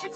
Body's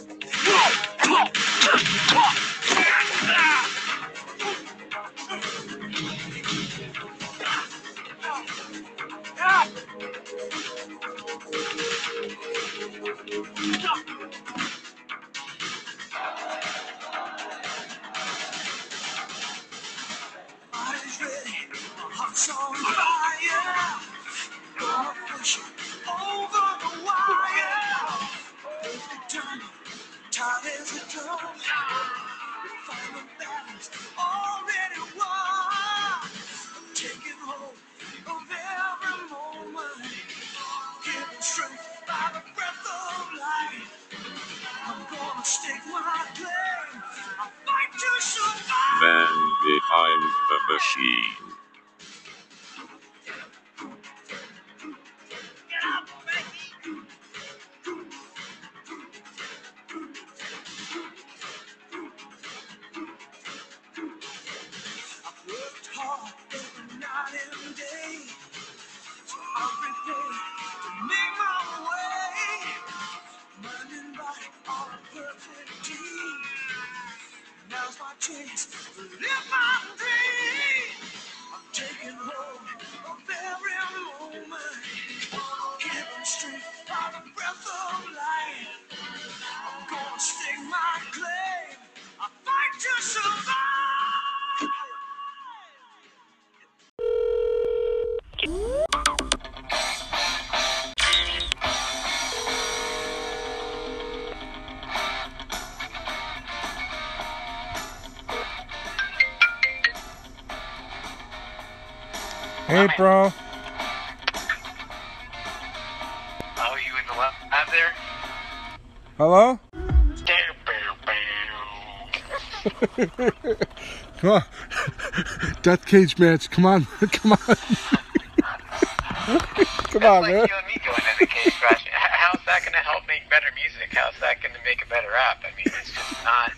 Hey, bro. Oh, you in the lab out there? Hello? Come on. Death cage match. Come on. Come on. Come on, like man. you and me going in the cage match. How's that going to help make better music? How's that going to make a better rap? I mean, it's just not.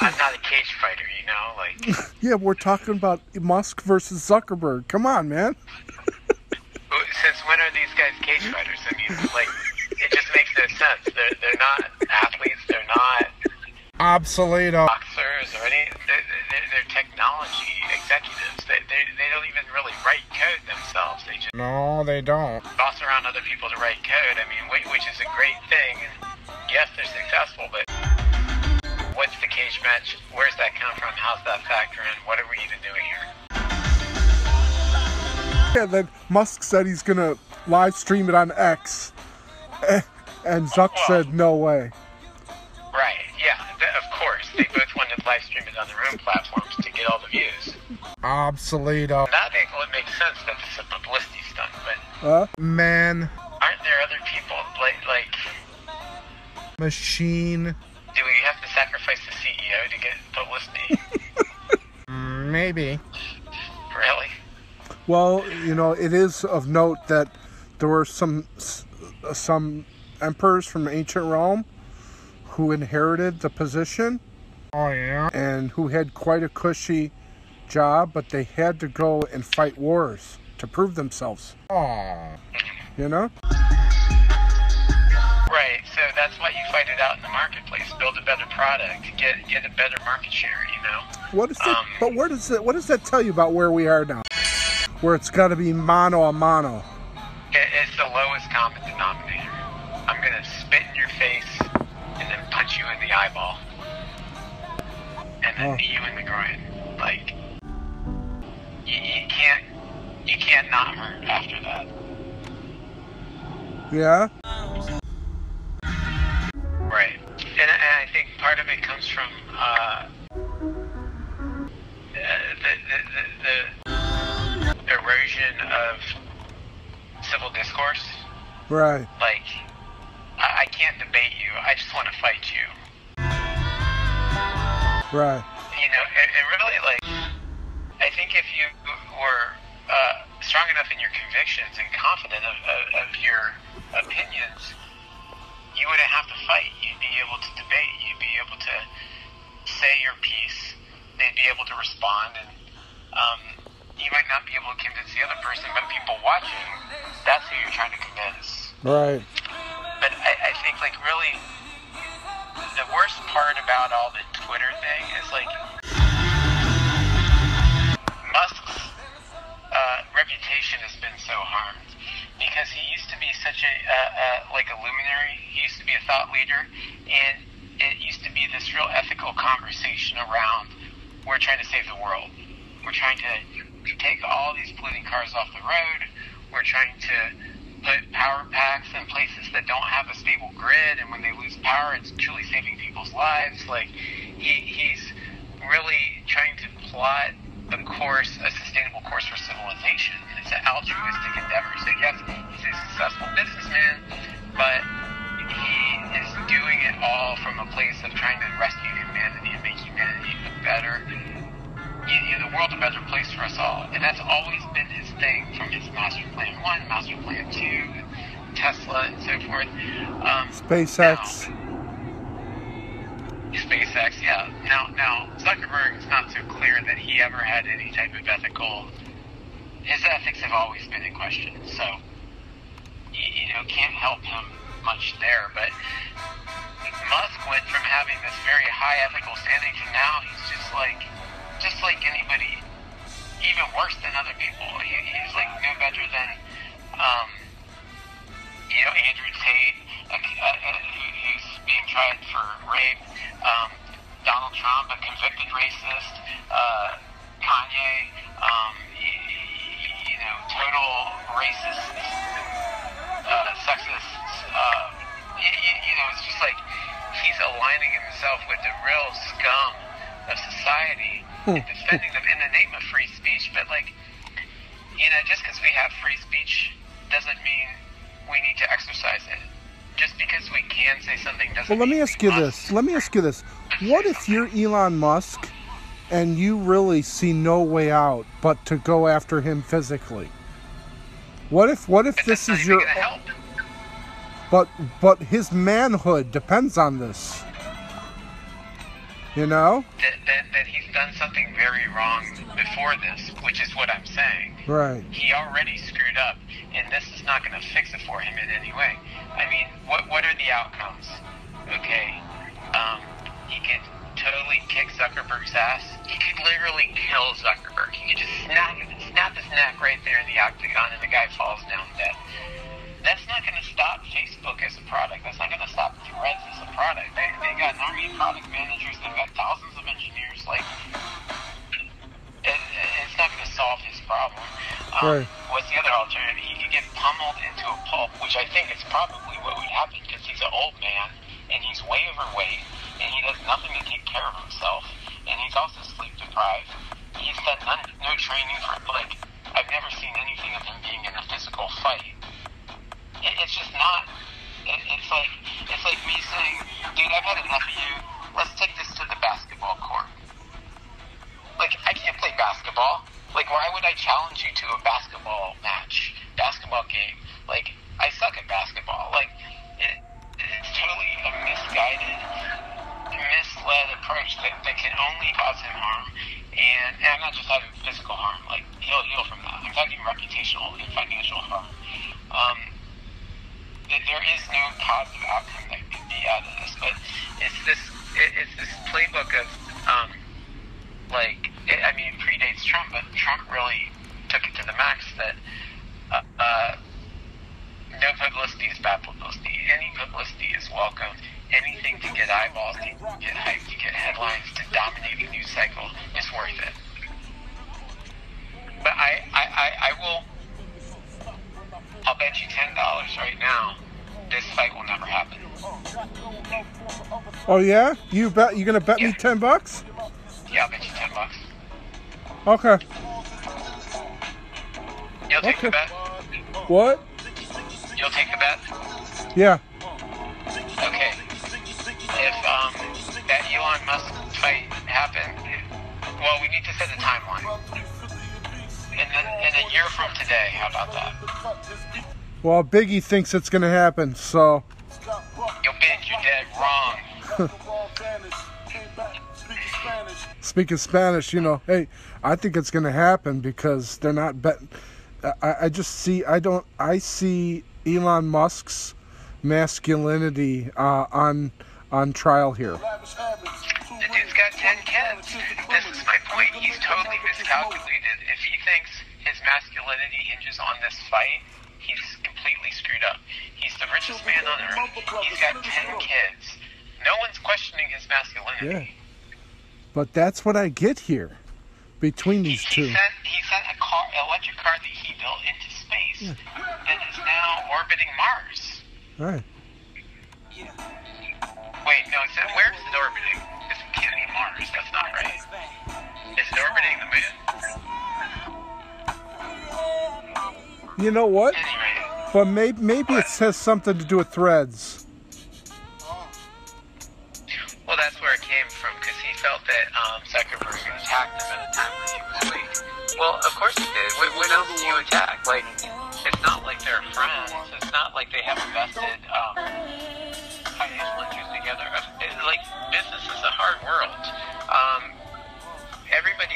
I'm not a cage fighter, know. Like, Yeah, we're talking about Musk versus Zuckerberg. Come on, man. since when are these guys cage fighters? I mean, like, it just makes no sense. They're they're not athletes. They're not obsolete boxers or any. They're, they're, they're technology executives. They, they they don't even really write code themselves. They just No, they don't. boss around other people to write code. I mean, which is a great thing. Yes, they're successful, but what's the cage match? Where's that come from? How's that factor in? What are we even doing here? Yeah, then Musk said he's gonna live stream it on X, Eh, and Zuck said no way. Right? Yeah, th- of course. They both wanted to live stream it on their own platforms to get all the views. Obsoleto. That make, well, it makes sense that it's a publicity stunt, but Huh? Man, aren't there other people like like? machine, Do we have to sacrifice the CEO to get publicity? maybe. really? Well, you know, it is of note that there were some some emperors from ancient Rome who inherited the position. Oh yeah. And who had quite a cushy job, but they had to go and fight wars to prove themselves. Oh. You know? Right. So that's why you fight it out in the marketplace. Build a better product. Get get a better market share. You know. What is it? Um, but where does it? What does that tell you about where we are now? Where it's got to be mano a mano. It, it's the lowest common denominator. I'm gonna spit in your face and then punch you in the eyeball, and then Oh. knee you in the groin. Like you, you can't you can't not hurt after that. Yeah. Right. And, and I think part of it comes from uh, the, the, the, the erosion of civil discourse. Right. Like, I, I can't debate you. I just want to fight you. Right. You know, it, it really, like, I think if you were uh, strong enough in your convictions and confident of, of, of your opinions, you wouldn't have to fight. You'd be able to debate. You'd be able to say your piece. They'd be able to respond, and um, you might not be able to convince the other person, but people watching, that's who you're trying to convince. Right. But I, I think like really the worst part about all the Twitter thing is like Musk's uh, reputation has been so harmed because he used to be such a uh, uh, like a luminary. He used to be a thought leader, and it used to be this real ethical conversation around we're trying to save the world. We're trying to take all these polluting cars off the road. We're trying to put power packs in places that don't have a stable grid, and when they lose power, it's truly saving people's lives. Like he, he's really trying to plot a course, a sustainable course for civilization. It's an altruistic endeavor. So yes, he's a successful businessman, but he is doing it all from a place of trying to rescue humanity and make humanity a better, you know, the world a better place for us all. And that's always been his thing from his master plan one, master plan two, Tesla, and so forth. Um, SpaceX. now- SpaceX, yeah. Now, now Zuckerberg, it's not so clear that he ever had any type of ethical. His ethics have always been in question, so you, you know can't help him much there. But Musk went from having this very high ethical standing to now he's just like, just like anybody, even worse than other people. He, he's like no better than, um, you know, Andrew Tate, uh, uh, who- who's being tried for rape. Um, Donald Trump, a convicted racist. Uh, Kanye, um, y- y- you know, total racist, uh, sexist. Uh, you, you know, it's just like he's aligning himself with the real scum of society and defending them in the name of free speech. But like, you know, just because we have free speech doesn't mean we need to exercise it. Just because we can say something doesn't. Well, let me ask we you must. this. Let me ask you this. What if you're Elon Musk and you really see no way out but to go after him physically? What if what if But this is your help. but but his manhood depends on this. You know? That, that, that he's done something very wrong before this, which is what I'm saying. Right. he already screwed up, and this is not going to fix it for him in any way. I mean, what what are the outcomes? Okay, um, he could totally kick Zuckerberg's ass. He could literally kill Zuckerberg. He could just snap snap his neck right there in the octagon, and the guy falls down dead. That's not going to stop Facebook as a product. That's not going to stop Threads as a product. They, they got army of product managers. They've got thousands of engineers. Like, it, it's not going to solve his problem. Um, Right. What's the other alternative? He could get pummeled into a pulp, which I think is probably what would happen because he's an old man and he's way overweight and he does nothing to take care of himself and he's also sleep deprived. He's done none, no training for like I've never seen anything of him being in a physical fight. It, it's just not. It, it's like it's like me saying, dude, I've had enough of you. Let's take this to the basketball court. Like I can't play basketball. Like why would I challenge you to a basketball match, basketball game? Like I suck at basketball. Like it, it's totally a misguided, misled approach that, that can only cause him harm. And, and I'm not just talking physical harm. Like he'll heal from that. I'm talking reputational and financial harm. Um, there is no positive outcome that could be out of this. But it's this it, it's this playbook of um, like it, I mean it predates Trump, really took it to the max. That uh, uh, no publicity is bad publicity. Any publicity is welcome. Anything to get eyeballs, to get hype, to get headlines, to dominate the news cycle is worth it. But I, I, I, I will. I'll bet you ten dollars right now. This fight will never happen. Oh yeah? You bet you gonna bet me ten bucks? Yeah, I'll bet you ten bucks. Okay. You'll take the Okay. What? You'll take the bet. Yeah. Okay. If um that Elon Musk fight happened, well, we need to set a timeline. In, the, in a year from today, how about that? Well, Biggie thinks it's gonna happen, so Yo, bitch, you're dead wrong. speaking Spanish, you know, hey, I think it's gonna happen because they're not bet. I, I just see, I don't, I see Elon Musk's masculinity uh, on on trial here. The dude's got 10 kids. This is my point. He's totally miscalculated. If he thinks his masculinity hinges on this fight, he's completely screwed up. He's the richest man on earth. He's got 10 kids. No one's questioning his masculinity. Yeah. But that's what I get here between He, these he two. sent he sent a car, electric car that he built into space that is now orbiting Mars. Right. Wait, no, it's not, where is it orbiting? It can't be Mars. That's not right. Is it orbiting the moon? You know what? Anyway, But maybe maybe it has something to do with threads.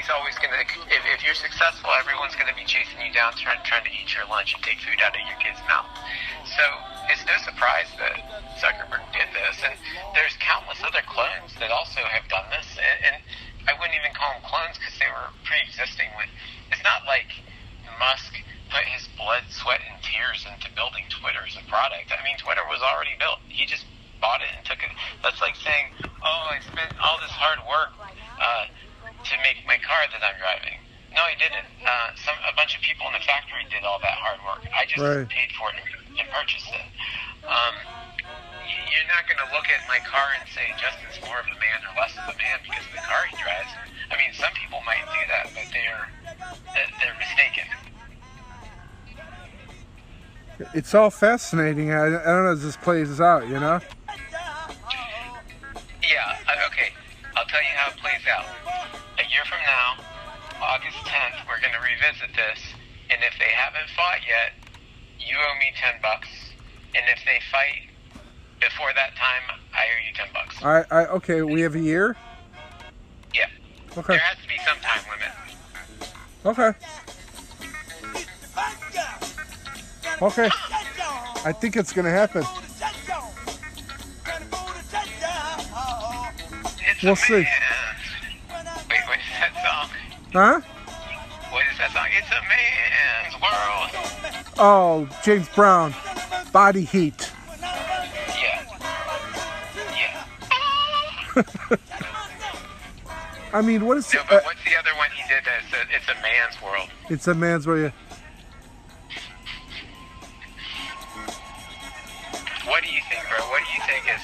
Everybody's always going to, if, if you're successful, everyone's going to be chasing you down, trying, trying to eat your lunch and take food out of your kid's mouth. So it's no surprise that Zuckerberg did this. And there's countless other clones that also have done this. And, and I wouldn't even call them clones because they were pre-existing. With, it's not like Musk put his blood, sweat, and tears into building Twitter as a product. I mean, Twitter was already built. He just bought it and took it. That's like saying, "Oh, I spent all this hard work uh, to make my car that I'm driving." No, I didn't. Uh, some a bunch of people in the factory did all that hard work. I just Right. paid for it and purchased it. Um, y- you're not going to look at my car and say Justin's more of a man or less of a man because of the car he drives. I mean, some people might do that, but they're they're- they're mistaken. It's all fascinating. I, I don't know as this plays out. You know. Okay. We have a year. Yeah. Okay. There has to be some time limit. Okay. Okay. I think it's gonna happen. It's We'll see. Wait, what is that song? Huh? What is that song? It's a man's world. Oh, James Brown. Body heat. I mean, what is No, uh, what's the other one he did that's a, it's a man's world? It's a man's way. What do you think, bro? What do you think is,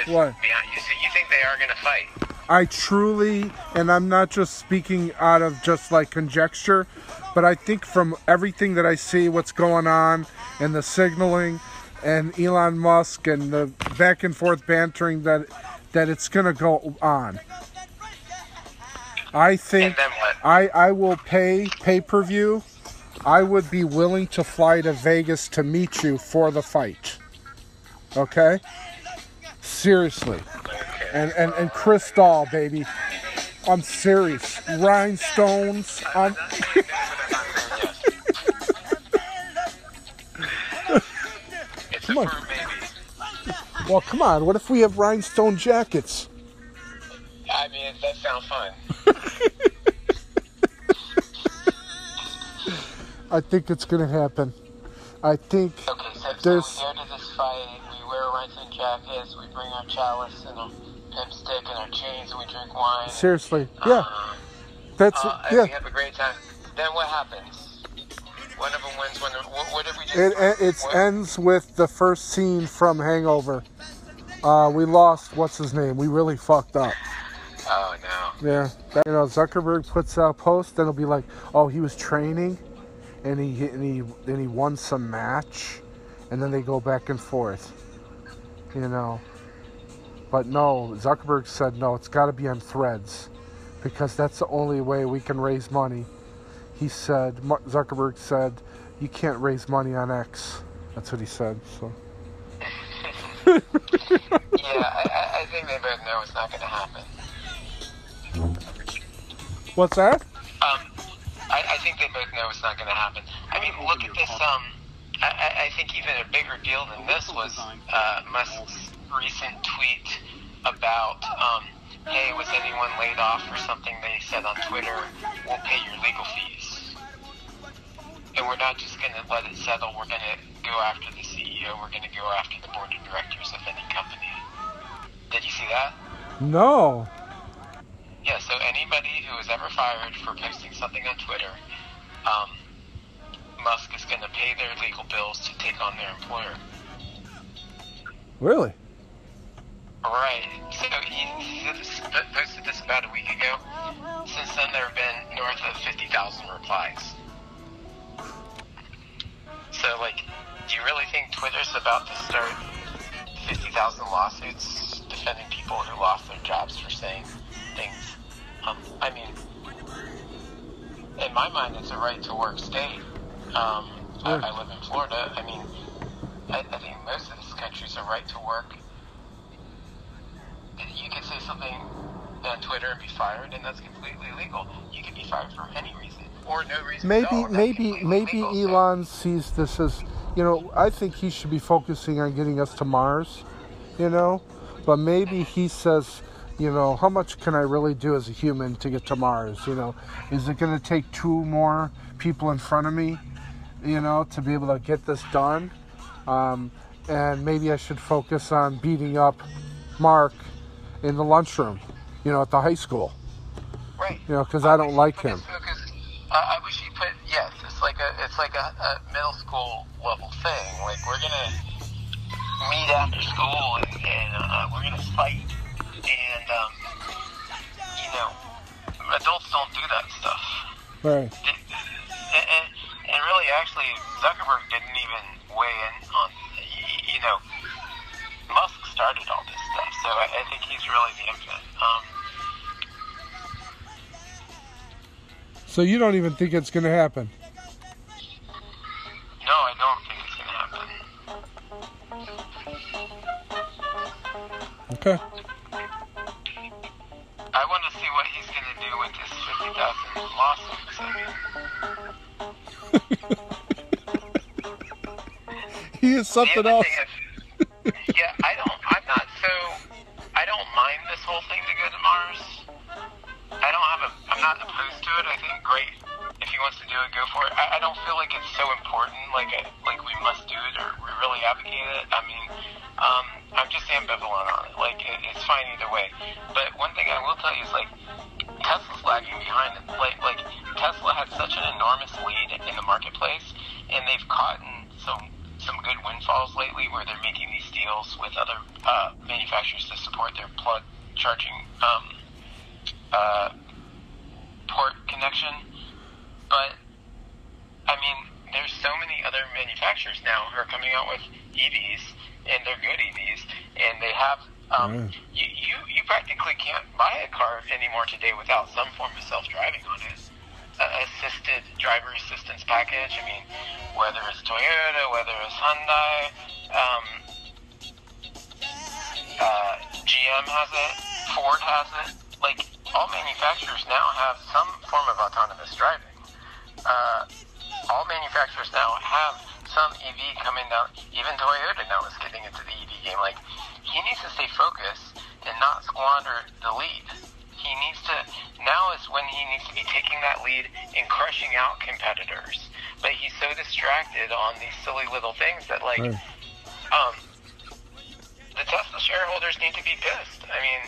is What? behind you? You think they are going to fight? I truly, and I'm not just speaking out of just like conjecture, but I think from everything that I see, what's going on, and the signaling, and Elon Musk, and the back and forth bantering, that that it's gonna go on. I think And then what? I I will pay pay per view. I would be willing to fly to Vegas to meet you for the fight. Okay? Seriously. And and and Crystal, baby. I'm serious. Rhinestones. I'm Come on. well, come on. What if we have rhinestone jackets? I mean, that sounds fun. I think it's gonna happen. I think Okay, so, There's- so to this fight, we wear rhinestone jackets, we bring our chalice and a pimp stick and our chains, and we drink wine. seriously. Yeah. Um, That's uh, and we yeah. have a great time. Then what happens? One of them wins. One. Of, what, what did we just? It it what- ends with the first scene from Hangover. Uh, we lost what's his name. We really fucked up. Oh no. Yeah, that, you know, Zuckerberg puts out a post, then it'll be like, oh, he was training, and he and he and he won some match, and then they go back and forth, you know. But no, Zuckerberg said no, it's got to be on Threads, because that's the only way we can raise money. He said, Mark Zuckerberg said, you can't raise money on X. That's what he said. So Yeah, I, I- I think they both know it's not going to happen. What's that? Um, I, I think they both know it's not going to happen. I mean, look at this. Um, I, I, think even a bigger deal than this was uh, Musk's recent tweet about, um, hey, was anyone laid off or something? They said on Twitter, we'll pay your legal fees. And we're not just going to let it settle. We're going to go after the CEO. We're going to go after the board of directors of any company. Did you see that? No. Yeah, so anybody who was ever fired for posting something on Twitter, um, Musk is going to pay their legal bills to take on their employer. Really? Right. So he, he posted this about a week ago. Since then, there have been north of 50,000 replies. So, like, do you really think Twitter's about to start 50,000 lawsuits defending people who lost their jobs for saying things? Um, I mean, in my mind, it's a right to work state. Um, I, I live in Florida. I mean, I, I think most of this country's a right to work. You could say something on Twitter and be fired, and that's completely legal. You could be fired for any reason or no reason. at all, Maybe maybe maybe legal. So- Elon sees this as you know, I think he should be focusing on getting us to Mars, you know? But maybe he says, you know, how much can I really do as a human to get to Mars, you know? Is it going to take two more people in front of me, you know, to be able to get this done? Um, and maybe I should focus on beating up Mark in the lunchroom, you know, at the high school, Right. you know, because I don't like him. Focus, uh, I wish he put yes. It's like a it's like a, a middle school level thing. Like we're gonna meet after school and, and uh, we're gonna fight. And um, you know, adults don't do that stuff. Right. And, and, and really, actually, Zuckerberg didn't even weigh in on. You know, Musk started all this stuff, so I, I think he's really the infant. Um, So you don't even think it's going to happen? No, I don't think it's gonna happen. Okay. With this fifty thousand lawsuits. I mean, He is something other else. is, yeah, I don't. I'm not so. I don't mind this whole thing to go to Mars. I don't have a. I'm not opposed to it. I think great. If he wants to do it, go for it. I, I don't feel like it's so important. Like I, like we must do it or we really advocate it. I mean, um, I'm just ambivalent on it. Like it, it's fine either way. But one thing I will tell you is like Tesla's lagging behind. Like like Tesla had such an enormous lead in the marketplace, and they've caught some some good windfalls lately where they're making these deals with other uh, manufacturers to support their plug charging um, uh, port connection. But I mean, there's so many other manufacturers now who are coming out with EVs, and they're good EVs, and they have. Um, Right. you, you you practically can't buy a car anymore today without some form of self-driving on it. Uh, assisted driver assistance package. I mean, whether it's Toyota, whether it's Hyundai, um, uh, GM has it, Ford has it. Like all manufacturers now have some form of autonomous driving. Uh, all manufacturers now have some EV coming down. Even Toyota now is getting into the EV game. Like he needs to stay focused and not squander the lead. He needs to now is when he needs to be taking that lead and crushing out competitors. But he's so distracted on these silly little things that like Right. um the Tesla shareholders need to be pissed. I mean,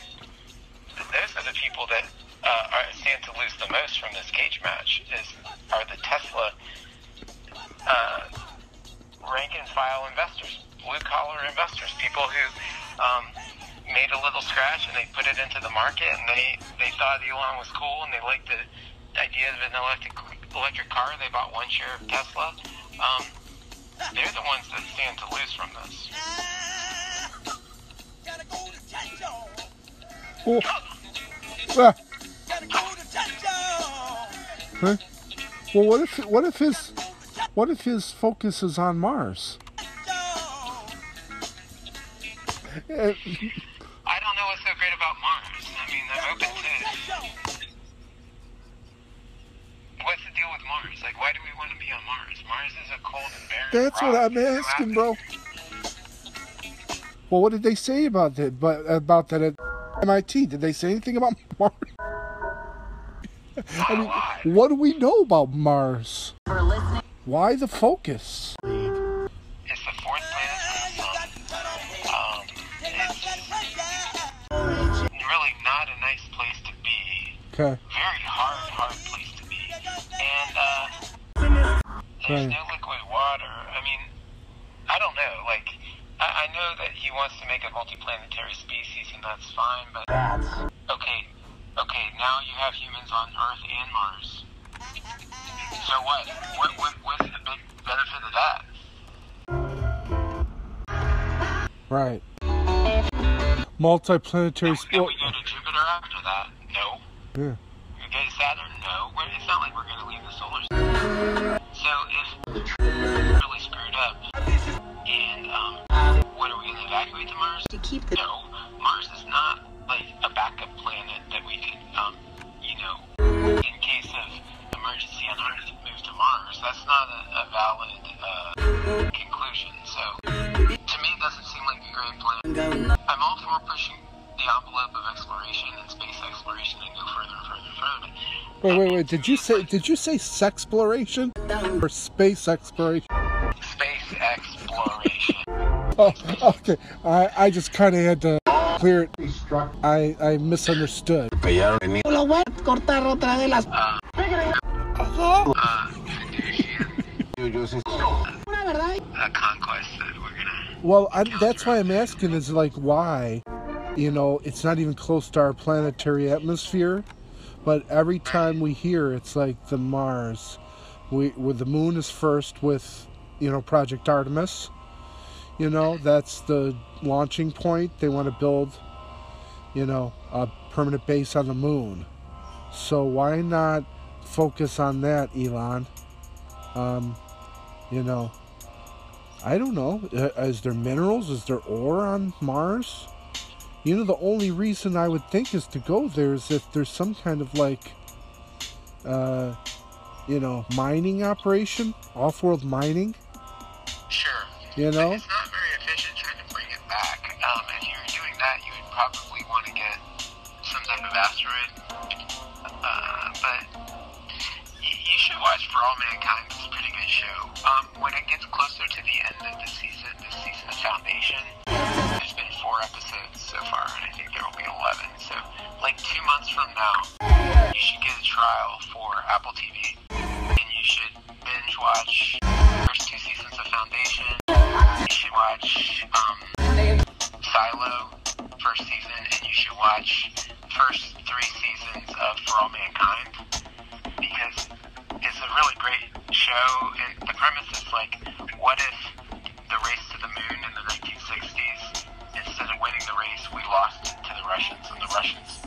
th- those are the people that uh, are, stand to lose the most from this cage match. Is are the Tesla uh, rank and file investors, blue collar investors, people who um, made a little scratch and they put it into the market and they they thought Elon was cool and they liked the idea of an electric electric car. They bought one share of Tesla. Um, they're the ones that stand to lose from this. Oh. Ah, huh? Well, what if what if his what if his focus is on Mars? I don't know what's so great about Mars. I mean, I'm open to what's the deal with Mars? Like, why do we want to be on Mars? Mars is a cold and barren. That's what. I'm asking, bro. Well, what did they say about that? But about that at MIT? Did they say anything about Mars? I mean, Why? what do we know about Mars? Why the focus? Okay. Very hard, hard place to be. And uh, there's Right. no liquid water. I mean, I don't know. Like, I, I know that he wants to make a multiplanetary species, and that's fine. But that's okay, okay, now you have humans on Earth and Mars. So what? What, what what's the big benefit of that? Right. Multiplanetary. Can we go to Jupiter after that? No. Yeah. We go to Saturn? No. We're, it's not like we're going to leave the solar system. So if the really screwed up, and um, what are we going to evacuate to Mars? To keep the No, Mars is not like a backup planet that we could, um, you know, in case of emergency on Earth, move to Mars. That's not a, a valid uh, conclusion. So, to me, it doesn't seem like a great plan. I'm all for pushing the envelope of exploration and space exploration and go further and further and further. Wait, wait, wait. Did you say? Did you say sexploration or space exploration? Space exploration. Oh, okay. I I just kind of had to clear it. I I misunderstood. Lo voy a cortar otra de las. Uh, fiducian. Una verdad. A conquest that we're gonna. Well, i that's why I'm asking is like why, you know, it's not even close to our planetary atmosphere, but every time we hear it's like the Mars, we where the moon is first with, you know, Project Artemis. You know, that's the launching point. They want to build, you know, a permanent base on the moon. So why not focus on that, Elon? Um, you know, I don't know. Uh, Is there minerals? Is there ore on Mars? You know, the only reason I would think is to go there is if there's some kind of like, uh, you know, mining operation, off-world mining. Sure. You know? It's not very efficient trying to bring it back. Um, if you were doing that, you would probably want to get some type of asteroid. Uh, but watch For All Mankind. It's a pretty good show. Um, when it gets closer to the end of the season, the season of Foundation, there's been four episodes so far, and I think there will be 11. So, like two months from now, you should get a trial for Apple TV, and you should binge watch first two seasons of Foundation. You should watch um, Silo first season, and you should watch first three seasons of For All Mankind because it's a really great show. And the premise is like, what if the race to the moon in the 1960s, instead of winning the race, we lost to the Russians, and the Russians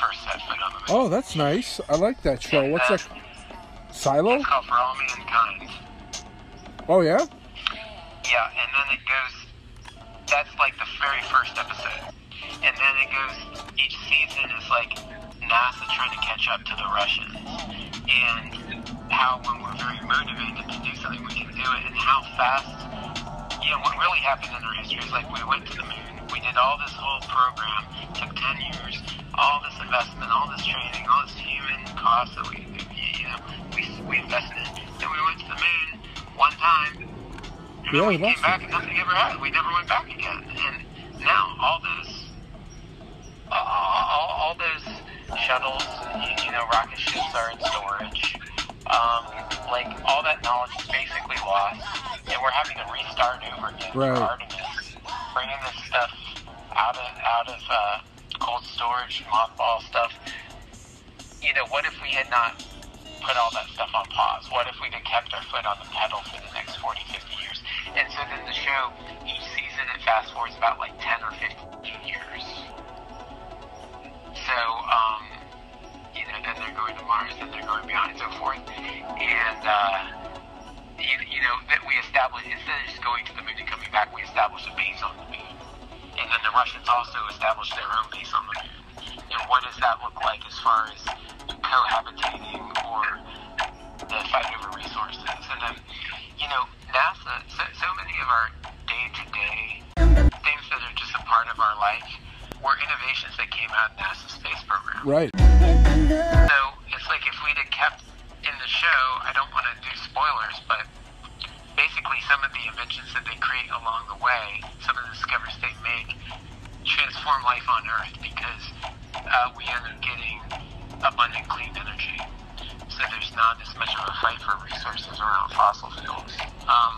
first set foot on the moon. Oh, that's nice. I like that show. What's that? Uh, Silo? It's called For All Mankind. Oh yeah. Yeah, and then it goes. That's like the very first episode, and then it goes. Each season is like NASA trying to catch up to the Russians, and how when we're very motivated to do something, we can do it, and how fast. You know, what really happened in our history is like we went to the moon, we did all this whole program, took ten years, all this investment, all this training, all this human cost that we, you know, we we invested in, and we went to the moon one time. And we we came back and nothing ever happened. We never went back again. And now all those, all, all, all those shuttles, you, you know, rocket ships are in storage. Um, like all that knowledge is basically lost, and we're having to restart over again Right. Artemis, bringing this stuff out of out of uh, cold storage, mothball stuff. You know, what if we had not put all that stuff on pause? What if we'd have kept our foot on the pedal for the next 40, 50 years? And so then the show, each season, it fast forwards about like 10 or 15 years. So, um, know, then they're going to Mars, then they're going beyond, and so forth. And, uh, you, you know, that we establish, instead of just going to the moon and coming back, we establish a base on the moon. And then the Russians also established their own base on the moon. And what does that look like as far as cohabitating or the fight over resources. And then, you know, NASA, so, so many of our day to day things that are just a part of our life were innovations that came out of NASA's space program. Right. So it's like if we'd have kept in the show, I don't want to do spoilers, but basically some of the inventions that they create along the way, some of the discoveries they make, transform life on Earth because uh, we end up getting abundant clean energy. So there's not as much of a fight for resources around fossil fuels. Um,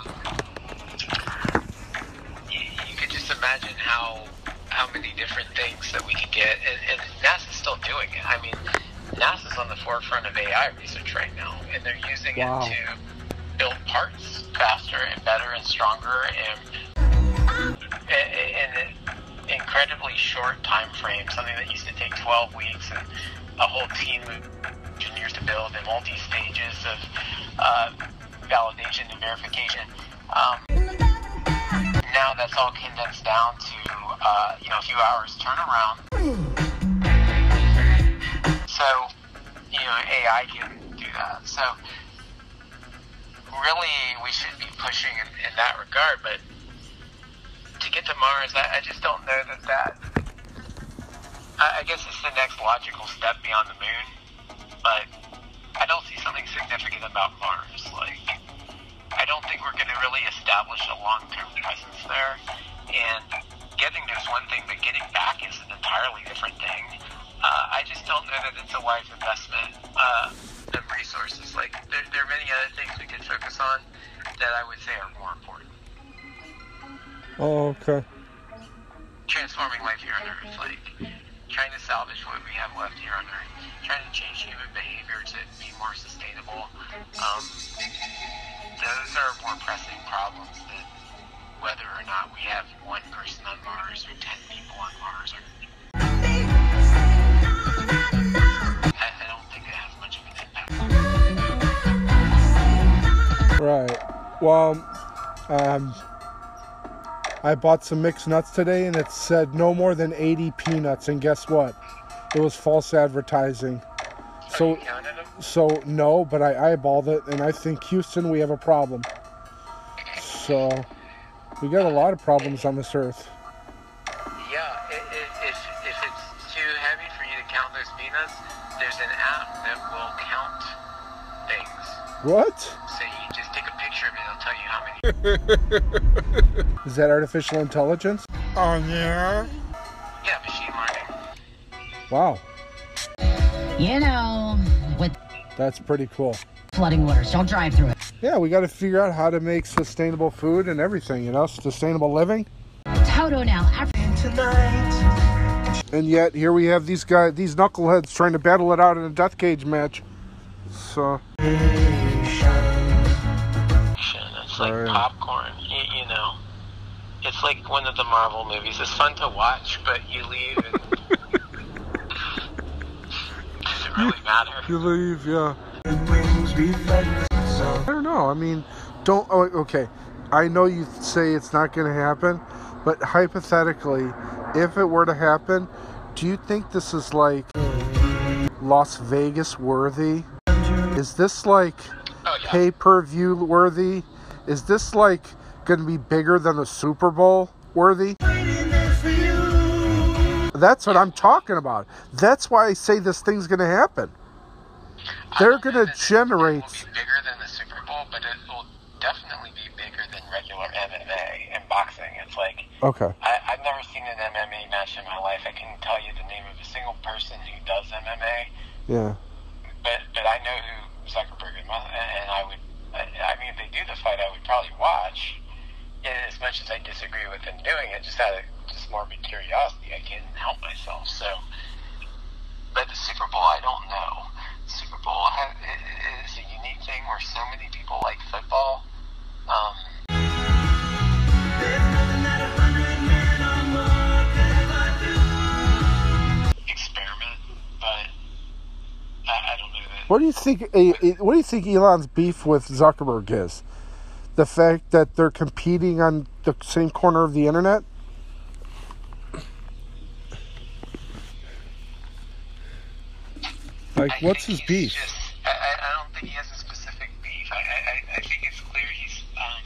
you, could just imagine how how many different things that we could get, and, and NASA's still doing it. I mean, NASA's on the forefront of AI research right now, and they're using Wow. it to build parts faster and better and stronger and in an incredibly short time frame, something that used to take 12 okay. transforming life here on Earth, like trying to salvage what we have left here on Earth, trying to change human behavior to be more sustainable. Um, those are more pressing problems than whether or not we have one person on Mars or ten people on Mars. Or I, I don't think it has much of an impact. Right. Well, um, I bought some mixed nuts today and it said no more than 80 peanuts. And guess what? It was false advertising. So, you counted them? so no, but I eyeballed it and I think Houston, we have a problem. So, we got a lot of problems on this earth. Yeah, if, if it's too heavy for you to count those peanuts, there's an app that will count things. What? Is that artificial intelligence? Oh, yeah? Yeah, machine learning. Wow, You know, with that's pretty cool. flooding waters, don't drive through it. Yeah, we got to figure out how to make sustainable food and everything, you know, sustainable living. Toto now, Af- And yet here we have these guys, these knuckleheads trying to battle it out in a death cage match. So, It's like Right. popcorn, you, you know. It's like one of the Marvel movies. It's fun to watch, but you leave and. Does it really matter? you leave, yeah. I don't know. I mean, don't. Oh, okay. I know you say it's not going to happen, but hypothetically, if it were to happen, do you think this is like Las Vegas worthy? Is this like Oh, yeah. pay per view worthy? Is this like going to be bigger than the Super Bowl worthy? That's what I'm talking about. That's why I say this thing's going to happen. They're going to generate. will be bigger than the Super Bowl, but it will definitely be bigger than regular MMA and boxing. It's like Okay. I, I've never seen an MMA match in my life. I couldn't tell you the name of a single person who does MMA, Yeah. but but I know who Zuckerberg is, and I would. I, mean, if they do the fight, I would probably watch. And as much as I disagree with them doing it, just out of just morbid curiosity, I can't help myself. So, but the Super Bowl, I don't know. Super Bowl is a unique thing where so many people like football. Um, experiment, but I, I don't know. What do you think? Eh, eh, what do you think Elon's beef with Zuckerberg is? The fact that they're competing on the same corner of the internet. Like, I what's his beef? Just, I, I, don't think he has a specific beef. I, I, I think it's clear he's um,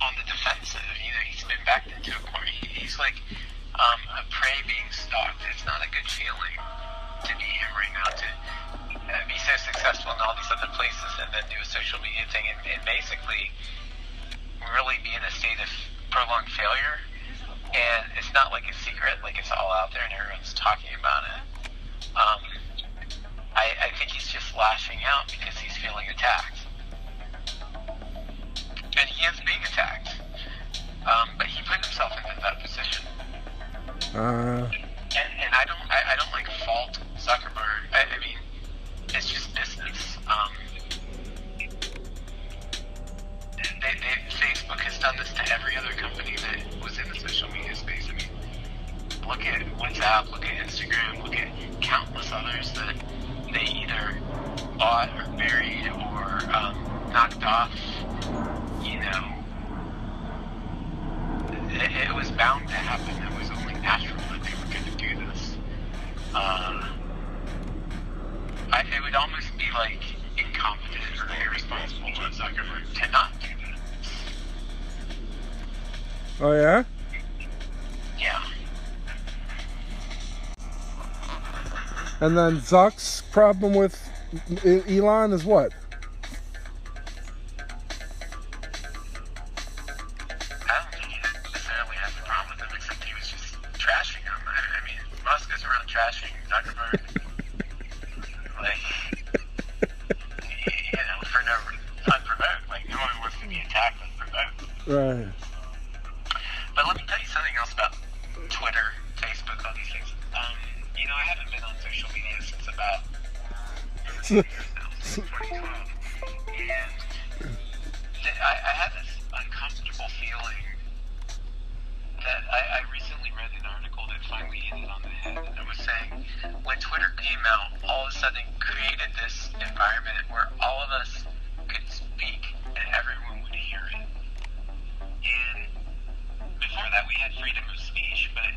on the defensive. You know, he's been backed into a corner. He, he's like um, a prey being stalked. It's not a good feeling to be him right now, to uh, be so successful in all these other places, and then do a social media thing, and, and basically really be in a state of prolonged failure. And it's not like a secret, like it's all out there and everyone's talking about it. Um, I, I think he's just lashing out because he's feeling attacked. And he is being attacked. Um, but he put himself into that position. Uh, And, and I don't, I, I don't like fault Zuckerberg. I, I mean, it's just business. Um, they, they, Facebook has done this to every other company that was in the social media space. I mean, look at WhatsApp, look at Instagram, look at countless others that they either bought or buried or um, knocked off. You know, it, it was bound to happen. It was only natural that they were going to do this. Uh, I, it would almost be like incompetent or irresponsible of Zuckerberg to not do this. oh yeah. Yeah. And then Zuck's problem with Elon is what? Um, you know, I haven't been on social media since about 2012, and th- I, I had this uncomfortable feeling that I, I recently read an article that finally hit it on the head, and it was saying when Twitter came out, all of a sudden created this environment where all of us could speak and everyone would hear it. And before that, we had freedom of speech, but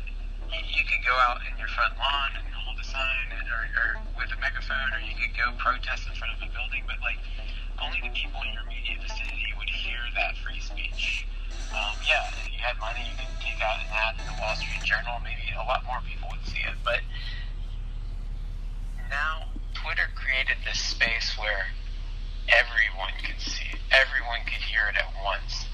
you, you could go out in your front lawn and hold a sign and, or, or with a megaphone, or you could go protest in front of a building, but like only the people in your immediate vicinity would hear that free speech. Um, yeah, if you had money, you could take out an ad in the Wall Street Journal. Maybe a lot more people would see it, but now Twitter created this space where everyone could see it, everyone could hear it at once.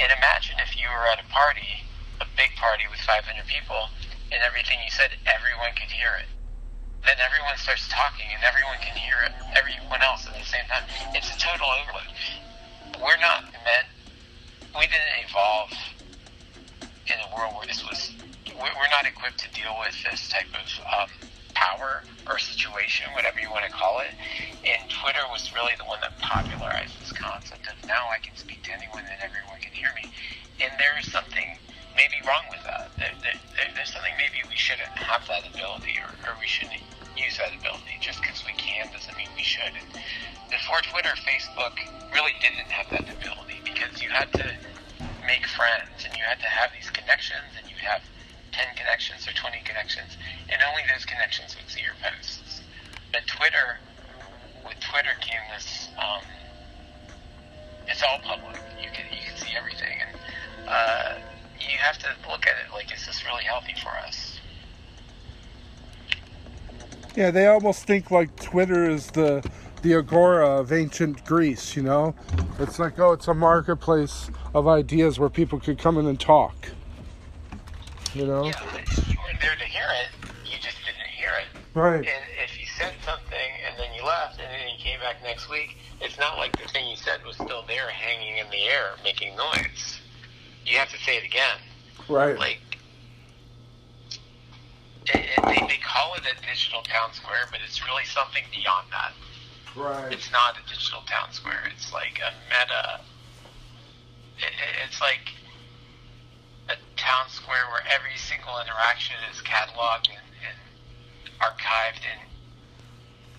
And imagine if you were at a party, a big party with 500 people, and everything you said, everyone could hear it. Then everyone starts talking, and everyone can hear it, everyone else at the same time. It's a total overload. We're not meant, we didn't evolve in a world where this was, we're not equipped to deal with this type of um, power or situation, whatever you want to call it. And Twitter was really the one that popularized this concept of now I can speak to anyone and everyone can hear me. And there is something maybe wrong with that. There, there, there- there's something maybe we shouldn't have that ability or, or we shouldn't use that ability. Just because we can doesn't mean we should. And before Twitter, Facebook really didn't have that ability because you had to make friends and you had to have these connections and you'd have 10 connections or 20 connections and only those connections would see your posts. But Twitter, with Twitter came this, um, it's all public. You can, you can see everything and, uh, have to look at it like, is this really healthy for us? Yeah, they almost think like Twitter is the the agora of ancient Greece. You know, it's like oh, it's a marketplace of ideas where people could come in and talk. You know, Yeah, you weren't there to hear it. You just didn't hear it. right? And if you said something and then you left and then you came back next week, it's not like the thing you said was still there hanging in the air making noise. You have to say it again. Right. Like, it, it, they, they call it a digital town square, but it's really something beyond that. Right. It's not a digital town square. It's like a meta. It, it, it's like a town square where every single interaction is cataloged and, and archived and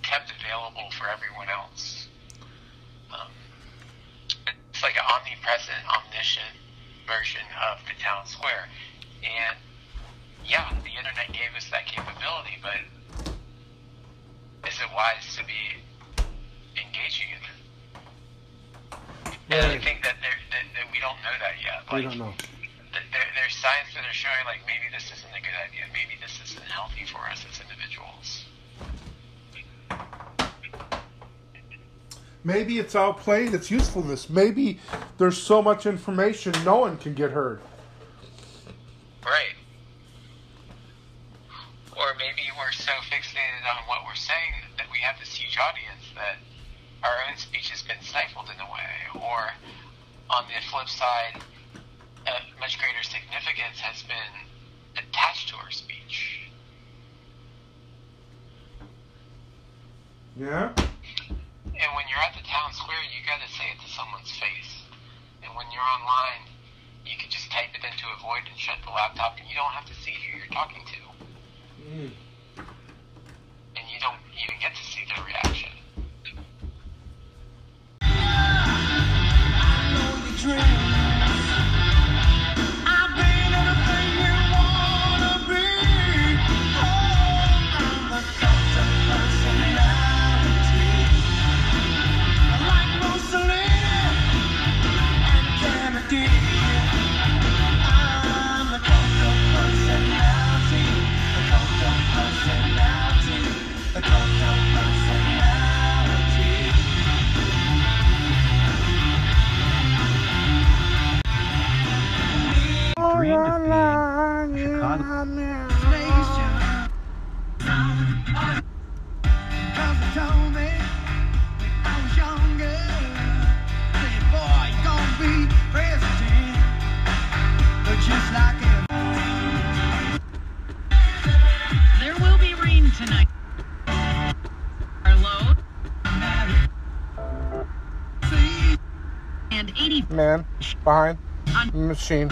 kept available for everyone else. Um, it's like an omnipresent, omniscient version of the town square. And yeah, the internet gave us that capability, but is it wise to be engaging in it? And I think that, there, that, that we don't know that yet. We don't know. th- There, there's signs that are showing like maybe this isn't a good idea. Maybe this isn't healthy for us as individuals. Maybe it's outplaying its usefulness. Maybe there's so much information no one can get heard. Right. Or maybe we're so fixated on what we're saying that we have this huge audience that our own speech has been stifled in a way. Or on the flip side, a much greater significance has been attached to our speech. Yeah? And when you're at the town square, you got to say it to someone's face. And when you're online, you can just type it into a void and shut the laptop, and you don't have to see who you're talking to. Hmm. And you don't even get to see their reaction. Man, behind the machine.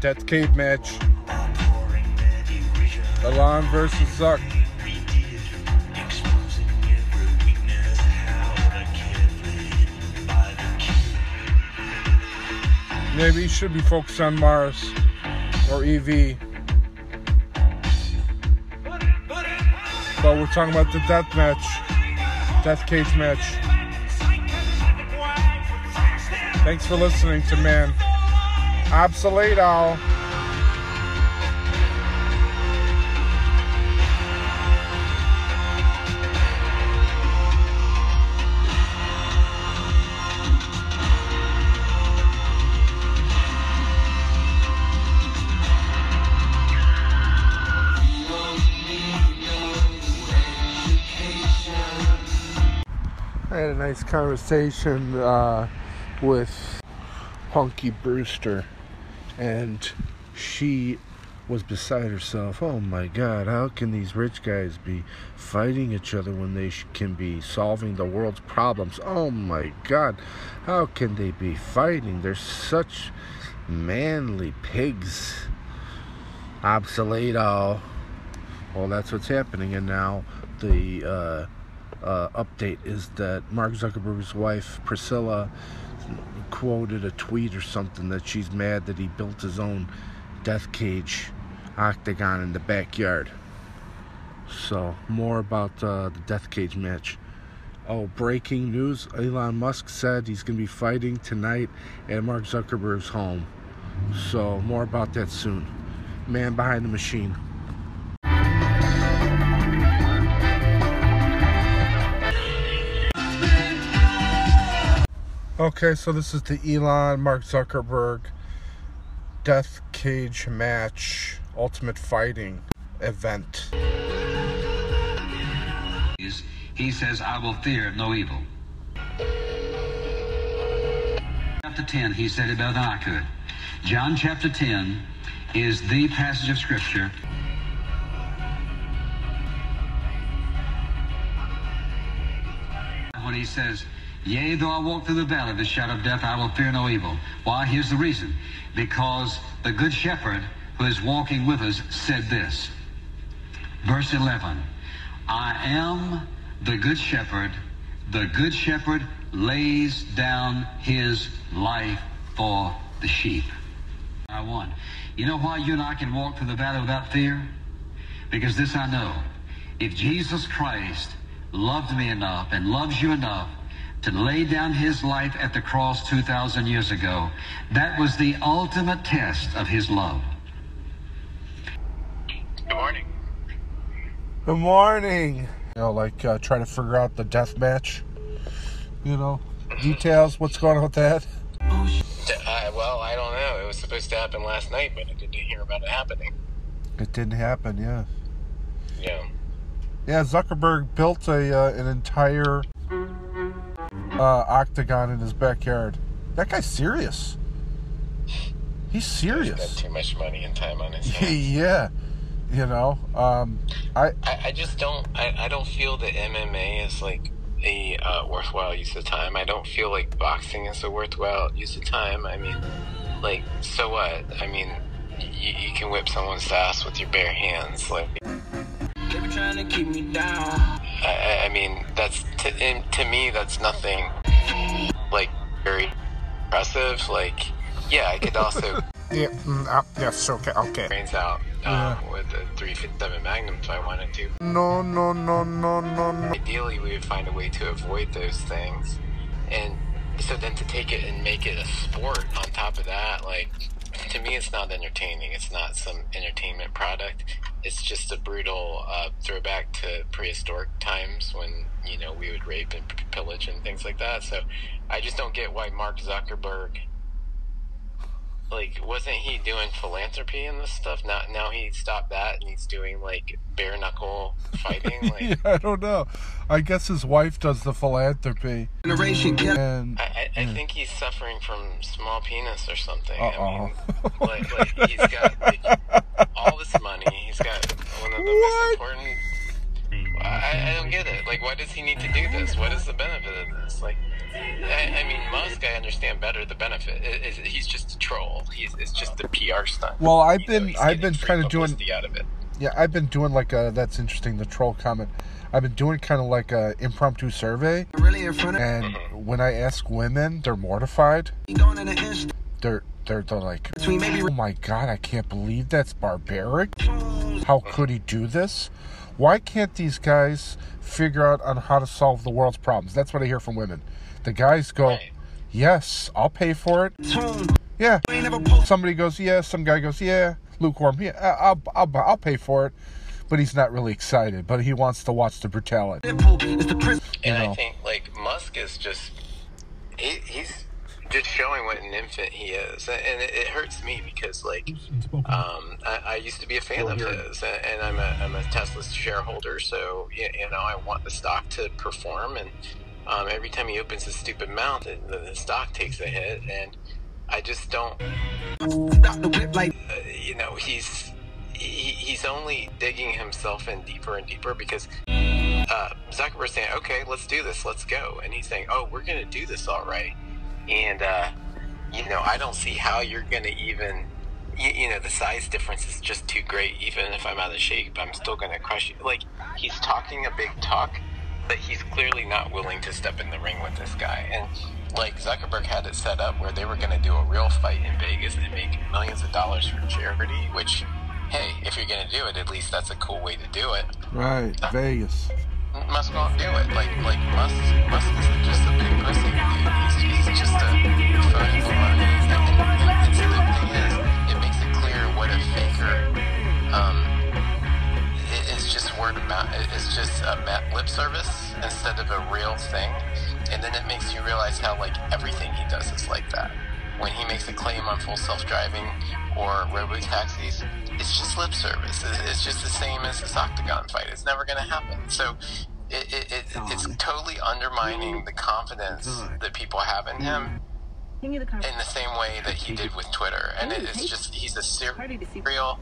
Death Cave match. Elon versus Zuck. Maybe you should be focused on Mars or EV. But we're talking about the death match. Death cage match. Thanks for listening to Man. Obsoleto. I nice conversation uh, with Honky Brewster, and she was beside herself. Oh my God, how can these rich guys be fighting each other when they sh- can be solving the world's problems? Oh my God, how can they be fighting? They're such manly pigs. Obsoleto. Well, that's what's happening, and now the uh, uh, update is that Mark Zuckerberg's wife, Priscilla, quoted a tweet or something that she's mad that he built his own death cage octagon in the backyard. So, more about uh, the death cage match. Oh, breaking news Elon Musk said he's going to be fighting tonight at Mark Zuckerberg's home. So, more about that soon. Man behind the machine. Okay, so this is the Elon Mark Zuckerberg Death Cage Match Ultimate Fighting event. he says, I will fear no evil. Chapter 10, he said it better than I could. John chapter 10 is the passage of Scripture. When he says, Yea, though I walk through the valley of the shadow of death, I will fear no evil. Why? Here's the reason. Because the Good Shepherd who is walking with us said this. Verse 11 I am the Good Shepherd. The Good Shepherd lays down his life for the sheep. I won. You know why you and I can walk through the valley without fear? Because this I know. If Jesus Christ loved me enough and loves you enough to lay down his life at the cross 2,000 years ago, that was the ultimate test of his love. Good morning. Good morning. You know, like uh, trying to figure out the death match. You know, details. What's going on with that? Uh, well, I don't know. It was supposed to happen last night, but I didn't hear about it happening. It didn't happen. Yeah. Yeah. Yeah. Zuckerberg built a uh, an entire uh, octagon in his backyard. That guy's serious. He's Spent serious. too much money and time on his hands. yeah. You know. Um. I. I, I just don't. I, I don't feel that MMA is like a uh, worthwhile use of time. I don't feel like boxing is a worthwhile use of time. I mean, like, so what? I mean, you, you can whip someone's ass with your bare hands. Like, They be trying to keep me down. I, I- mean, that's to, to me, that's nothing like very impressive. Like, yeah, I could also Yeah. Mm, uh, yes. Okay. Okay. brains out um, with a 357 Magnum if I wanted to. No. No. No. No. No. No. Ideally, we would find a way to avoid those things. And so then to take it and make it a sport on top of that, like, to me, it's not entertaining. It's not some entertainment product. It's just a brutal uh, throwback to prehistoric times when, you know, we would rape and pillage and things like that. So I just don't get why Mark Zuckerberg. Like, wasn't he doing philanthropy and this stuff? Now, now he stopped that and he's doing like bare knuckle fighting. Like, Yeah, I don't know. I guess his wife does the philanthropy, Generation kill. and I, I, I think he's suffering from small penis or something. I Uh-oh. mean, like, like he's got like, all this money. He's got one of the What? most important. I, I don't get it. Like, why does he need to do this? What is the benefit of this? Like, I, I mean, Musk, I understand better the benefit. It, it's- he's just a troll. He's it's just a PR stunt. Well, I've You know, been- he's I've getting been kinda doing- publicity out of it. yeah, I've been doing like a. That's interesting. The troll comment. I've been doing kind of like a impromptu survey, Really in front of and mm-hmm. when I ask women, they're mortified. going in the inst. They're they're they're like, oh my god, I can't believe that's barbaric. How could he do this? Why can't these guys figure out on how to solve the world's problems? That's what I hear from women. The guys go, yes, I'll pay for it. Yeah. You ain't never post Somebody goes, yeah. Some guy goes, yeah. Lukewarm. Yeah, I'll, I'll, I'll pay for it. But he's not really excited. But he wants to watch the brutality. Deadpool. It's the prison. And know. I think like Musk is just he, he's just showing what an infant he is, and it, it hurts me because like um, I, I used to be a fan of his, and, I'm a I'm a Tesla shareholder, so you, you know I want the stock to perform, and um, every time he opens his stupid mouth, the, the, the stock takes a hit, and I just don't Stop the whip like uh, you know he's he, he's only digging himself in deeper and deeper because uh, Zuckerberg's saying, "Okay, let's do this, let's go," and he's saying, "Oh, we're going to do this all right," and uh, you know I don't see how you're going to even. You, you know the size difference is just too great. Even if I'm out of shape, I'm still going to crush you. Like he's talking a big talk, but he's clearly not willing to step in the ring with this guy. And like Zuckerberg had it set up where they were going to do a real fight in Vegas and make millions of dollars for charity. Which, hey, if you're going to do it, at least that's a cool way to do it. Right. Vegas. Musk won't do it. Like like Musk Musk is just a big pussy. He's, he's just a phony baloney. And, and, and so the thing is, it makes it clear what a faker. Um, it, it's just word of mouth. It's just a lip service instead of a real thing. And then it makes you realize how like everything he does is like that. When he makes a claim on full self-driving or robo taxis, it's just lip service. It's, it's just the same as this octagon fight. It's never going to happen. So it, it, it, it's totally undermining the confidence that people have in him in the same way that he did with Twitter. And it's just, he's a serial.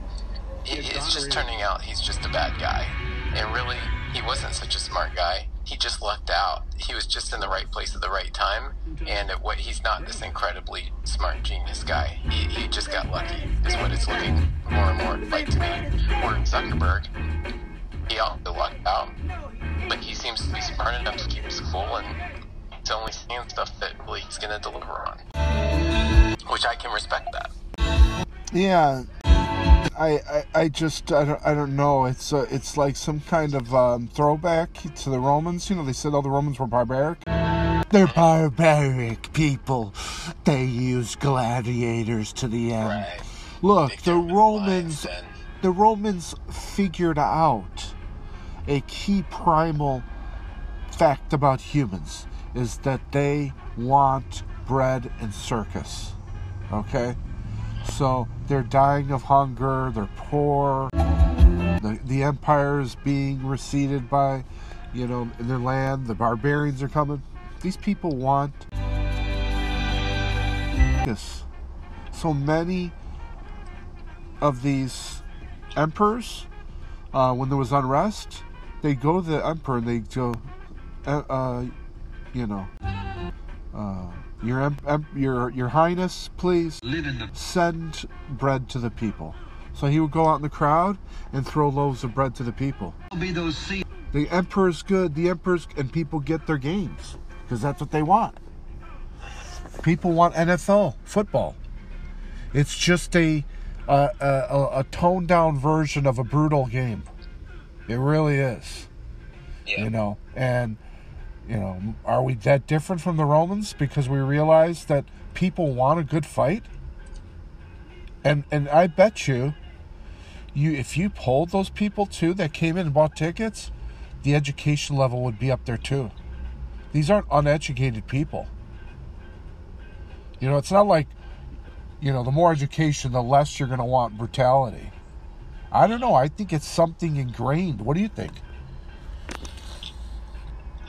It's just turning out he's just a bad guy. And really, he wasn't such a smart guy. He just lucked out. He was just in the right place at the right time. And it, what he's not this incredibly smart genius guy. He, he just got lucky, is what it's looking more and more like to me. Or Zuckerberg, he also lucked out. But he seems to be smart enough to keep his cool and he's only saying stuff that really he's going to deliver on. Which I can respect that. Yeah. I, I, I just I don't I don't know. It's uh, it's like some kind of um, throwback to the Romans. You know, they said all the Romans were barbaric. They're barbaric people. They use gladiators to the end. Right. Look, the Romans and- the Romans figured out a key primal fact about humans is that they want bread and circus. Okay? So they're dying of hunger, they're poor, the, the empire is being receded by, you know, their land, the barbarians are coming. These people want this. So many of these emperors, uh, when there was unrest, they go to the emperor and they go, uh, uh, you know, uh, your your your highness, please Live in the send bread to the people. So he would go out in the crowd and throw loaves of bread to the people. be those sea The emperor's good. The emperor's and people get their games because that's what they want. People want NFL football. It's just a a, a, a toned down version of a brutal game. It really is. Yeah. You know, and you know, are we that different from the Romans because we realize that people want a good fight? And and I bet you, you if you polled those people too that came in and bought tickets, the education level would be up there too. These aren't uneducated people. You know, it's not like, you know, the more education, the less you're going to want brutality. I don't know. I think it's something ingrained. What do you think?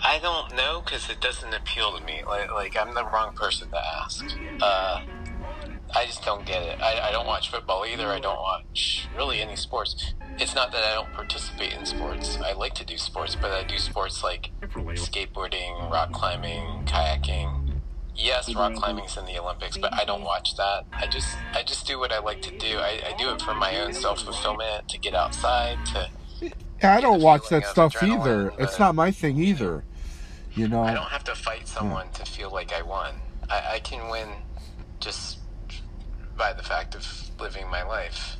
I don't know because it doesn't appeal to me. Like, like I'm the wrong person to ask. Uh, I just don't get it. I, I don't watch football either. I don't watch really any sports. It's not that I don't participate in sports. I like to do sports, but I do sports like skateboarding, rock climbing, kayaking. Yes, rock climbing's in the Olympics, but I don't watch that. I just I just do what I like to do. I, I do it for my own self fulfillment, to get outside, to Yeah, I don't watch that stuff either. It's not my thing either. You know. I don't have to fight someone to feel like I won. I, I can win just by the fact of living my life.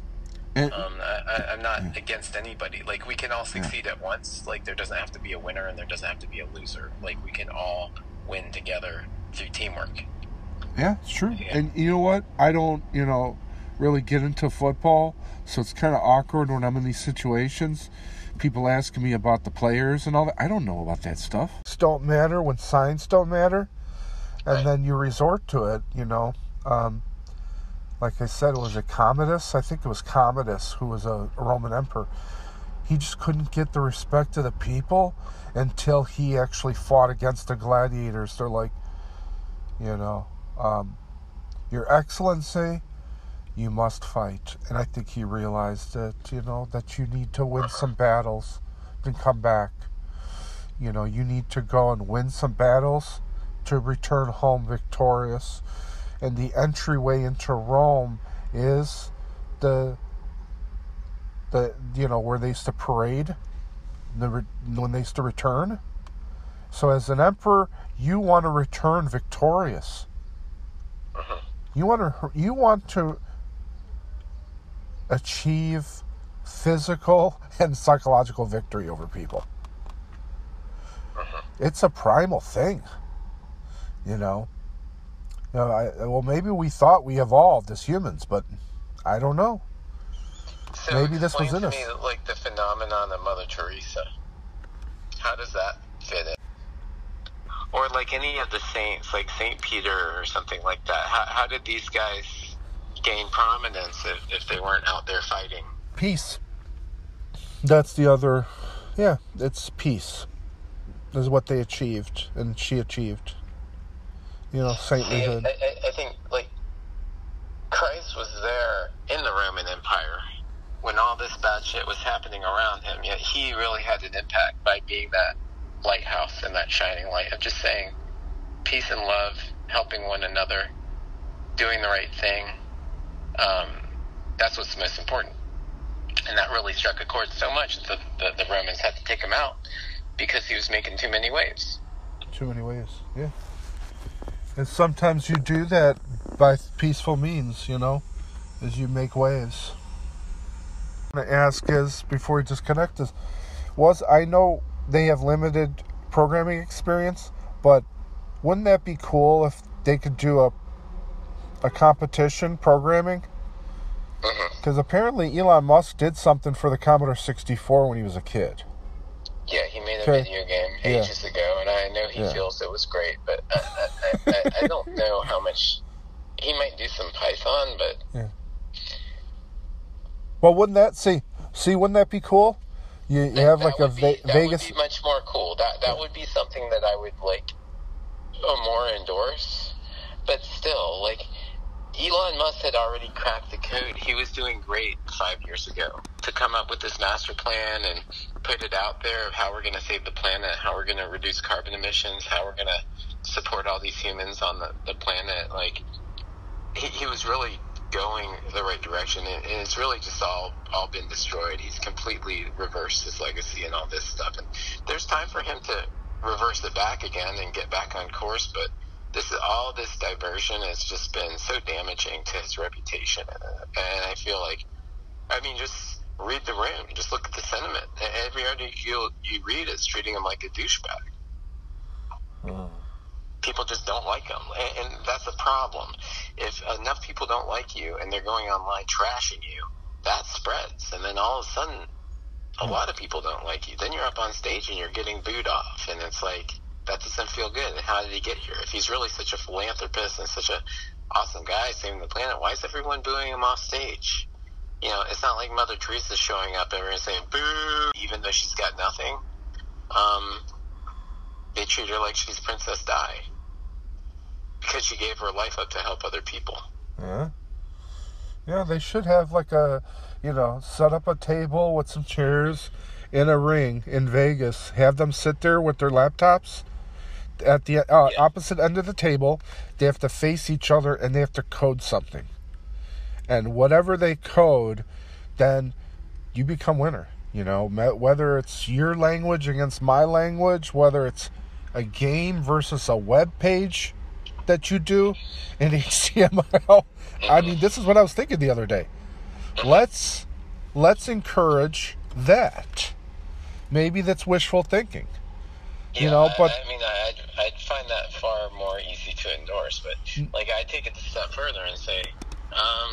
And- Um, I, I, I'm not against anybody. Like we can all succeed at once. Like there doesn't have to be a winner and there doesn't have to be a loser. Like we can all win together through teamwork. Yeah, it's true. Yeah. And you know what? I don't, you know, really get into football, so it's kind of awkward when I'm in these situations. People asking me about the players and all that. I don't know about that stuff. Don't matter when signs don't matter, and Right. then you resort to it. You know, um, like I said, it was it Commodus? I think it was Commodus who was a Roman emperor. He just couldn't get the respect of the people until he actually fought against the gladiators. They're like, you know, um, Your Excellency, you must fight. And I think he realized that, you know, that you need to win some battles and come back. You know, you need to go and win some battles to return home victorious. And the entryway into Rome is the the you know where they used to parade the when they used to return. So as an emperor, you want to return victorious. Uh-huh. You want to you want to achieve physical and psychological victory over people. Uh-huh. It's a primal thing, you know. You know, I, well, maybe we thought we evolved as humans, but I don't know. So Maybe this was in to us. me, like the phenomenon of Mother Teresa. How does that fit in? Or like any of the saints, like Saint Peter or something like that. How, how did these guys gain prominence if, if they weren't out there fighting? Peace. That's the other. Yeah, it's peace. Is what they achieved, and she achieved. You know, See, I, saintlyhood. I, I think like Christ was there in the Roman Empire when all this bad shit was happening around him. Yet he really had an impact by being that lighthouse and that shining light of just saying peace and love, helping one another, doing the right thing. Um, that's what's most important. And that really struck a chord so much that the, the Romans had to take him out because he was making too many waves. Too many ways. Yeah. And sometimes you do that by peaceful means. You know, as you make waves. i want to ask is before we disconnect is was I know they have limited programming experience, but wouldn't that be cool if they could do a a competition programming? Because apparently Elon Musk did something for the Commodore 64 when he was a kid. Yeah, he made a Okay. video game Yeah. ages ago, and I know he Yeah. feels it was great, but I, I, I, I don't know how much. He might do some Python, but Yeah. Well, wouldn't that see see wouldn't that be cool? You, you have like a be, Ve- that Vegas. would be much more cool. That that would be something that I would like uh, more endorse. But still, like Elon Musk had already cracked the code. He was doing great five years ago to come up with this master plan and put it out there of how we're going to save the planet, how we're going to reduce carbon emissions, how we're going to support all these humans on the, the planet. Like he, he was really going the right direction, and, and it's really just all all been destroyed. He's completely reversed his legacy and all this stuff. And there's time for him to reverse it back again and get back on course. But this is all this diversion has just been so damaging to his reputation, and, I feel like, I mean, just read the room, just look at the sentiment. Every article you, read is treating him like a douchebag. Hmm. People just don't like them, and, and that's a problem. If enough people don't like you and they're going online trashing you, that spreads, and then all of a sudden, a hmm. lot of people don't like you. Then you're up on stage and you're getting booed off, and it's like that doesn't feel good. And how did he get here? If he's really such a philanthropist and such a awesome guy saving the planet, why is everyone booing him off stage? You know, it's not like Mother Teresa showing up and everyone's saying boo, even though she's got nothing. Um, they treat her like she's Princess Di because she gave her life up to help other people. Yeah. Yeah, they should have like a, you know, set up a table with some chairs in a ring in Vegas. Have them sit there with their laptops at the uh, opposite end of the table. They have to face each other and they have to code something. And whatever they code, then you become winner. You know, whether it's your language against my language, whether it's a game versus a web page that you do in HTML. I mean, this is what I was thinking the other day. Let's let's encourage that. Maybe that's wishful thinking. You know, I- but I, mean, I'd, I'd find that far more easy to endorse. But Mm. like, I take it a step further and say, um,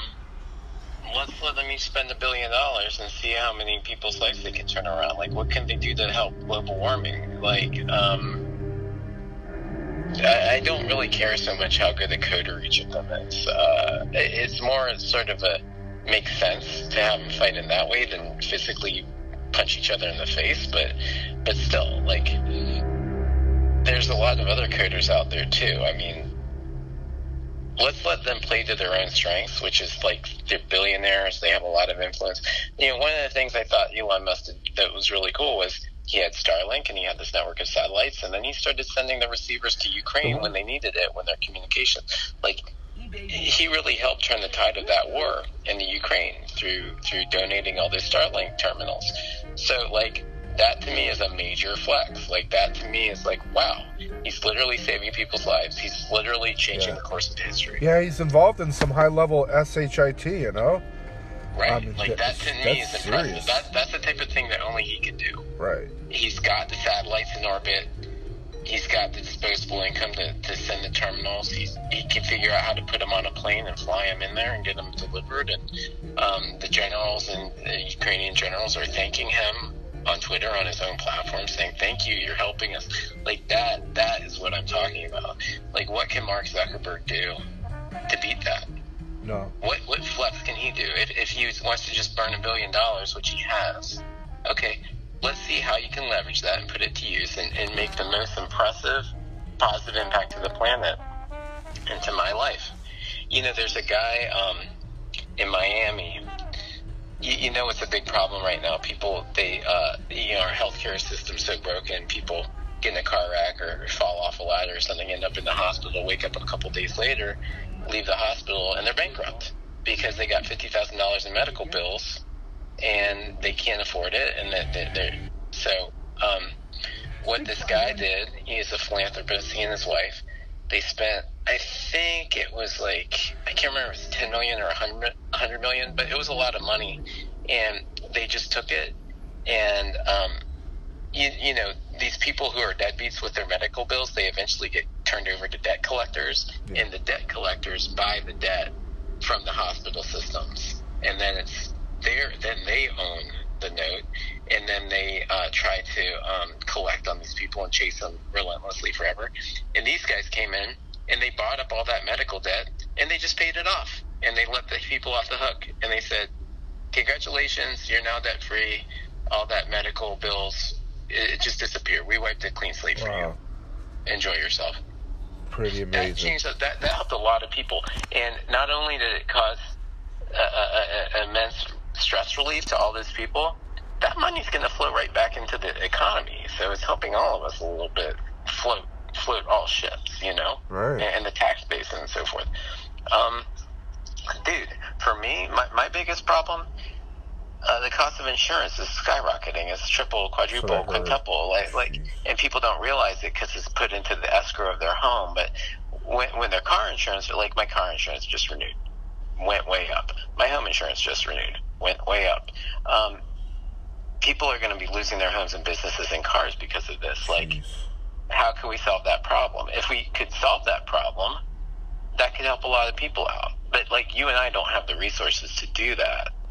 let's let them each spend a billion dollars and see how many people's lives they can turn around. Like, what can they do to help global warming? Like, um, I, I don't really care so much how good a coder each of them is. Uh, it's more sort of a makes sense to have them fight in that way than physically punch each other in the face. But but still, like there's a lot of other coders out there too. I mean, let's let them play to their own strengths, which is like they're billionaires. They have a lot of influence. You know, one of the things I thought Elon Musk did that was really cool was he had Starlink and he had this network of satellites, and then he started sending the receivers to Ukraine when they needed it, when their communication, like he really helped turn the tide of that war in the Ukraine through through donating all those Starlink terminals. So like that to me is a major flex. Like that to me is like wow, he's literally saving people's lives. He's literally changing the course of history. yeah, he's involved in some high level SHIT, you know? Right. I mean, like that that's- to me is impressive. That that's the type of thing that only he can do. Right. He's got the satellites in orbit. He's got the disposable income to, to send the terminals. He's, he can figure out how to put them on a plane and fly them in there and get them delivered. And um, the generals and the Ukrainian generals are thanking him on Twitter on his own platform, saying, "Thank you, you're helping us." Like that. That is what I'm talking about. Like, what can Mark Zuckerberg do to beat that? No. What what flex can he do if if he wants to just burn a billion dollars, which he has? Okay, let's see how you can leverage that and put it to use and, and make the most impressive, positive impact to the planet and to my life. You know, there's a guy um, in Miami. You, you know, it's a big problem right now. People, they, uh, you know, our healthcare system's so broken. People get in a car wreck or fall off a ladder or something, end up in the hospital, wake up a couple days later, leave the hospital, and they're bankrupt because they got fifty thousand dollars in medical bills and they can't afford it, and that they're, they're so. Um, what this guy did, he is a philanthropist. He and his wife, they spent, I think it was like, I can't remember if it was ten million or a hundred hundred million, but it was a lot of money and they just took it, and um, you, you know these people who are deadbeats with their medical bills, they eventually get turned over to debt collectors, and the debt collectors buy the debt from the hospital systems, and then it's there. then they own the note, and then they uh, try to um, collect on these people and chase them relentlessly forever. And these guys came in and they bought up all that medical debt and they just paid it off, and they let the people off the hook, and they said, "Congratulations, you're now debt free. All that medical bills." It it just disappeared. We wiped a clean slate for Wow. you. Enjoy yourself Pretty that amazing. changed that, that helped a lot of people and not only did it cause uh, immense stress relief to all those people that money's going to flow right back into the economy so it's helping all of us a little bit float float all ships you know Right. and, and the tax base and so forth um, dude for me my, my biggest problem uh, the cost of insurance is skyrocketing. It's triple, quadruple, That's what I heard. quintuple. Like, like, and people don't realize it because it's put into the escrow of their home. But when, when their car insurance, like my car insurance just renewed, went way up. My home insurance just renewed, went way up. Um, people are going to be losing their homes and businesses and cars because of this. Like, how can we solve that problem? If we could solve that problem, that could help a lot of people out. But like you and I don't have the resources to do that.